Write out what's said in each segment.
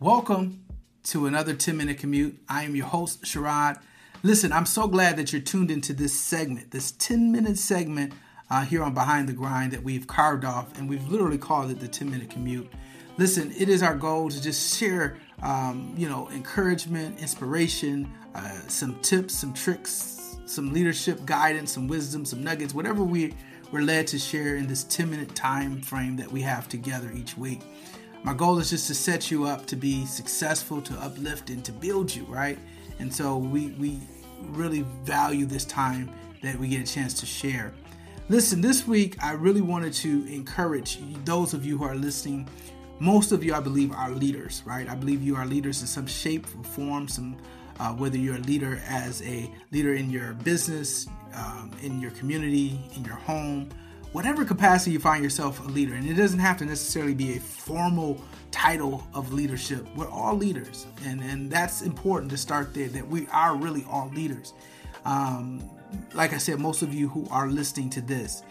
Welcome to another 10 minute commute. I am your host, Sherrod. Listen, I'm so glad that you're tuned into this segment, this 10 minute segment uh, here on Behind the Grind that we've carved off, and we've literally called it the 10 minute commute. Listen, it is our goal to just share, um, you know, encouragement, inspiration, uh, some tips, some tricks, some leadership guidance, some wisdom, some nuggets, whatever we, we're led to share in this 10 minute time frame that we have together each week. My goal is just to set you up to be successful, to uplift, and to build you, right? And so we, we really value this time that we get a chance to share. Listen, this week I really wanted to encourage those of you who are listening. Most of you, I believe, are leaders, right? I believe you are leaders in some shape or form, some uh, whether you're a leader as a leader in your business, um, in your community, in your home, whatever capacity you find yourself a leader, and it doesn't have to necessarily be a formal title of leadership. We're all leaders, and and that's important to start there. That we are really all leaders. Um, like I said, most of you who are listening to this,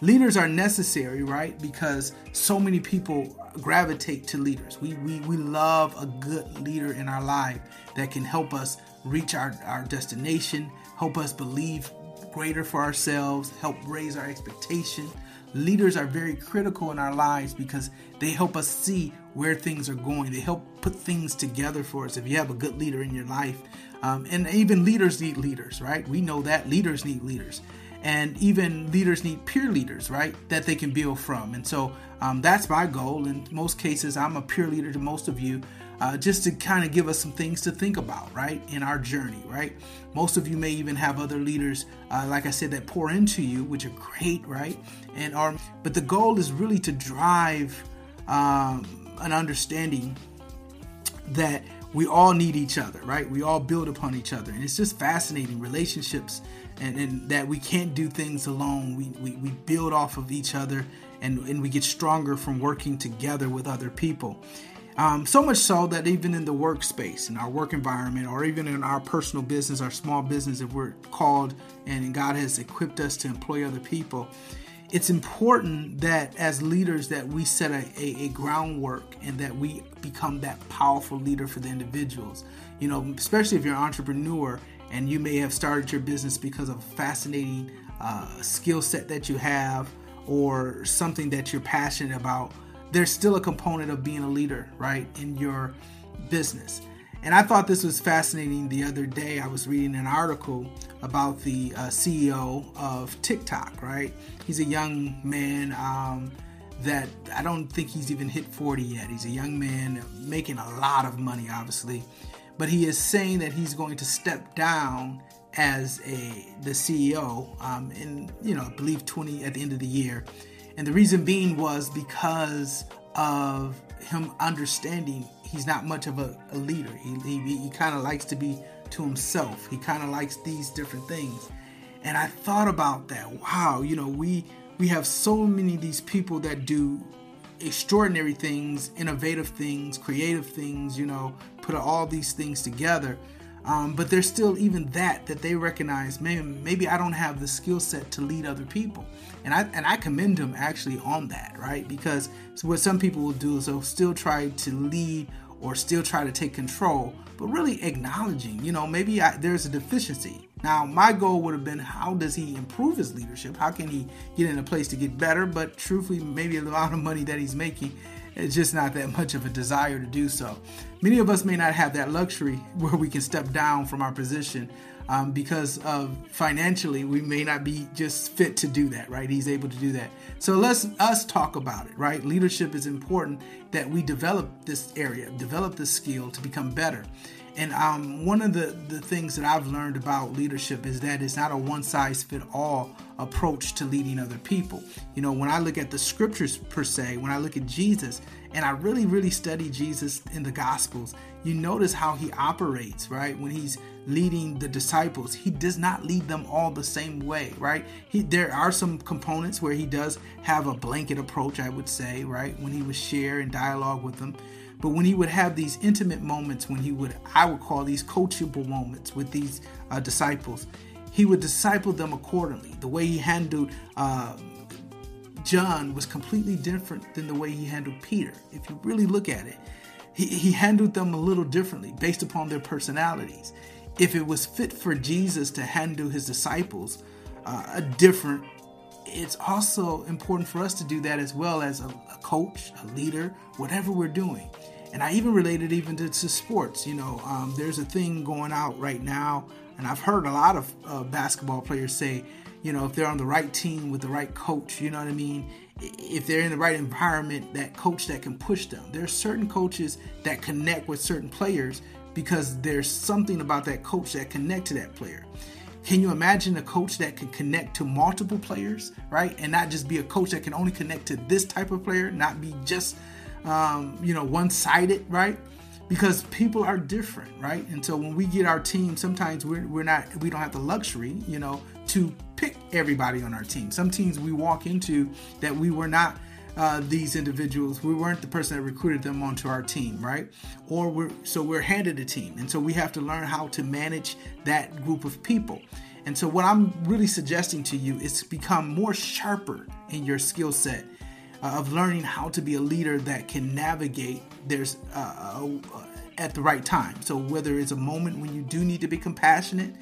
leaders are necessary, right? Because so many people gravitate to leaders. We we we love a good leader in our life that can help us reach our, our destination, help us believe greater for ourselves, help raise our expectation. Leaders are very critical in our lives because they help us see where things are going. They help put things together for us. If you have a good leader in your life, um, and even leaders need leaders, right? We know that leaders need leaders, and even leaders need peer leaders, right? That they can build from. And so um, that's my goal. In most cases, I'm a peer leader to most of you uh, just to kind of give us some things to think about, right, in our journey, right? Most of you may even have other leaders, uh, like I said, that pour into you, which are great, right? And are, but the goal is really to drive um, an understanding that we all need each other, right? We all build upon each other. And it's just fascinating relationships and, and that we can't do things alone. We, we, we build off of each other and, and we get stronger from working together with other people. Um, so much so that even in the workspace, in our work environment, or even in our personal business, our small business, if we're called and God has equipped us to employ other people, it's important that as leaders that we set a, a, a, groundwork and that we become that powerful leader for the individuals. You know, especially if you're an entrepreneur and you may have started your business because of a fascinating uh, skill set that you have or something that you're passionate about there's still a component of being a leader, right, in your business. And I thought this was fascinating the other day. I was reading an article about the uh, CEO of TikTok, right? He's a young man um, that I don't think he's even hit 40 yet. He's a young man making a lot of money, obviously. But he is saying that he's going to step down as a the CEO um, in, you know, I believe 20 at the end of the year and the reason being was because of him understanding he's not much of a, a leader. He, he, he kind of likes to be to himself. He kind of likes these different things. And I thought about that. Wow, you know, we we have so many of these people that do extraordinary things, innovative things, creative things, you know, put all these things together. Um, but there's still even that that they recognize. Maybe maybe I don't have the skill set to lead other people, and I and I commend them actually on that, right? Because what some people will do is they'll still try to lead or still try to take control, but really acknowledging, you know, maybe I, there's a deficiency. Now, my goal would have been how does he improve his leadership? How can he get in a place to get better? But truthfully, maybe a lot of money that he's making it's just not that much of a desire to do so. Many of us may not have that luxury where we can step down from our position um, because of financially we may not be just fit to do that right? He's able to do that. So let's us talk about it right? Leadership is important that we develop this area develop this skill to become better. And um, one of the, the things that I've learned about leadership is that it's not a one size fit all approach to leading other people. You know, when I look at the scriptures per se, when I look at Jesus, and I really, really study Jesus in the Gospels, you notice how he operates, right? When he's leading the disciples, he does not lead them all the same way, right? He, there are some components where he does have a blanket approach, I would say, right? When he would share and dialogue with them. But when he would have these intimate moments, when he would, I would call these coachable moments with these uh, disciples, he would disciple them accordingly. The way he handled uh, John was completely different than the way he handled Peter. If you really look at it, he, he handled them a little differently based upon their personalities. If it was fit for Jesus to handle his disciples uh, a different, it's also important for us to do that as well as a, a coach, a leader, whatever we're doing. And I even related even to, to sports. You know, um, there's a thing going out right now, and I've heard a lot of uh, basketball players say, you know, if they're on the right team with the right coach, you know what I mean? If they're in the right environment, that coach that can push them. There are certain coaches that connect with certain players because there's something about that coach that connect to that player. Can you imagine a coach that can connect to multiple players, right? And not just be a coach that can only connect to this type of player, not be just, um, you know, one sided, right? Because people are different, right? And so when we get our team, sometimes we're, we're not, we don't have the luxury, you know, to pick everybody on our team. Some teams we walk into that we were not uh, these individuals. We weren't the person that recruited them onto our team, right? Or we're so we're handed a team, and so we have to learn how to manage that group of people. And so what I'm really suggesting to you is to become more sharper in your skill set uh, of learning how to be a leader that can navigate there's uh, uh, at the right time. So whether it's a moment when you do need to be compassionate,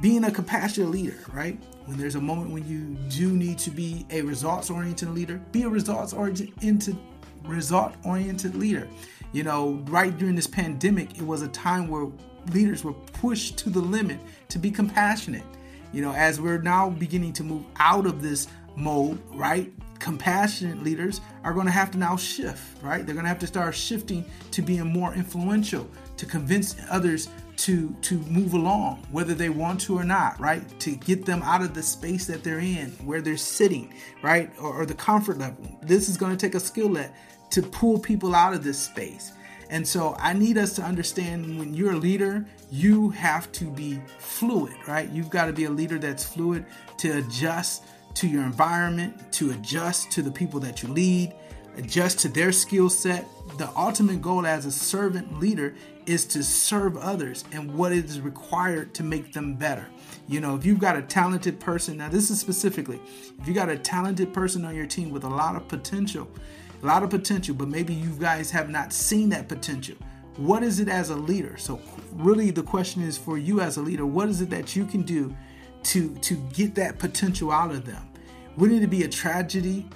being a compassionate leader, right? When there's a moment when you do need to be a results oriented leader, be a results oriented result oriented leader. You know, right during this pandemic, it was a time where leaders were pushed to the limit to be compassionate. You know, as we're now beginning to move out of this mode, right? Compassionate leaders are going to have to now shift, right? They're going to have to start shifting to being more influential, to convince others to to move along whether they want to or not right? To get them out of the space that they're in where they're sitting right? Or, or the comfort level. This is going to take a skill set to pull people out of this space. And so i need us to understand when you're a leader you have to be fluid right? You've got to be a leader that's fluid to adjust to your environment to adjust to the people that you lead adjust to their skill set the ultimate goal as a servant leader is to serve others and what is required to make them better. You know, if you've got a talented person, now this is specifically, if you got a talented person on your team with a lot of potential, a lot of potential, but maybe you guys have not seen that potential. What is it as a leader? So really the question is for you as a leader, what is it that you can do to to get that potential out of them? Wouldn't it be a tragedy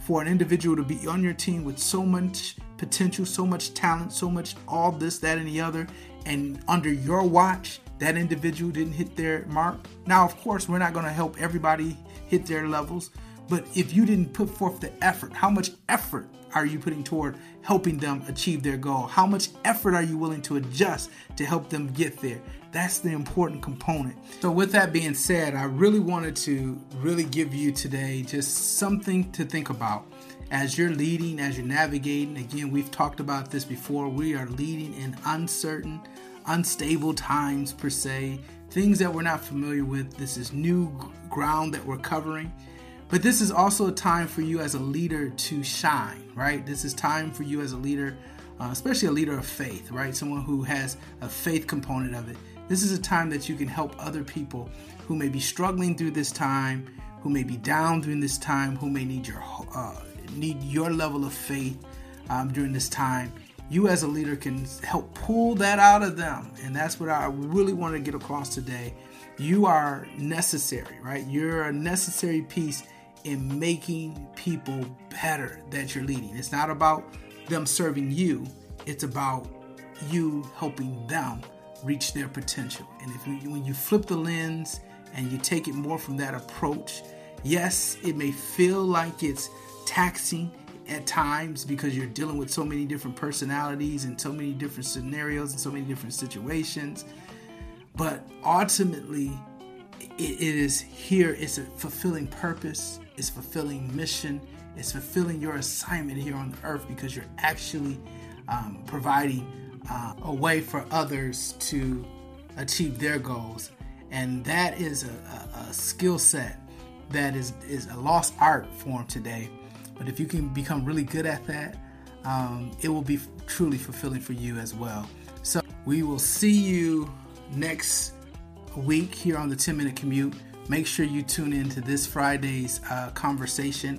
for an individual to be on your team with so much potential, so much talent, so much all this, that, and the other, and under your watch, that individual didn't hit their mark. Now, of course, we're not going to help everybody hit their levels, but if you didn't put forth the effort, how much effort are you putting toward helping them achieve their goal? How much effort are you willing to adjust to help them get there? That's the important component. So, with that being said, I really wanted to really give you today just something to think about as you're leading, as you're navigating, again, we've talked about this before. We are leading in uncertain, unstable times, per se, things that we're not familiar with. This is new ground that we're covering. But this is also a time for you as a leader to shine, right? This is time for you as a leader, uh, especially a leader of faith, right? Someone who has a faith component of it. This is a time that you can help other people who may be struggling through this time, who may be down during this time, who may need your uh, need your level of faith um, during this time. You, as a leader, can help pull that out of them. And that's what I really want to get across today. You are necessary, right? You're a necessary piece in making people better that you're leading. It's not about them serving you, it's about you helping them reach their potential. And if you, when you flip the lens and you take it more from that approach, yes, it may feel like it's taxing at times because you're dealing with so many different personalities and so many different scenarios and so many different situations. But ultimately, it is here, it's a fulfilling purpose, it's fulfilling mission, it's fulfilling your assignment here on the earth because you're actually um, providing uh, a way for others to achieve their goals. And that is a, a, a skill set that is, is a lost art form today but if you can become really good at that, um, it will be truly fulfilling for you as well. So we will see you next week here on the 10 Minute Commute. Make sure you tune in to this Friday's uh, conversation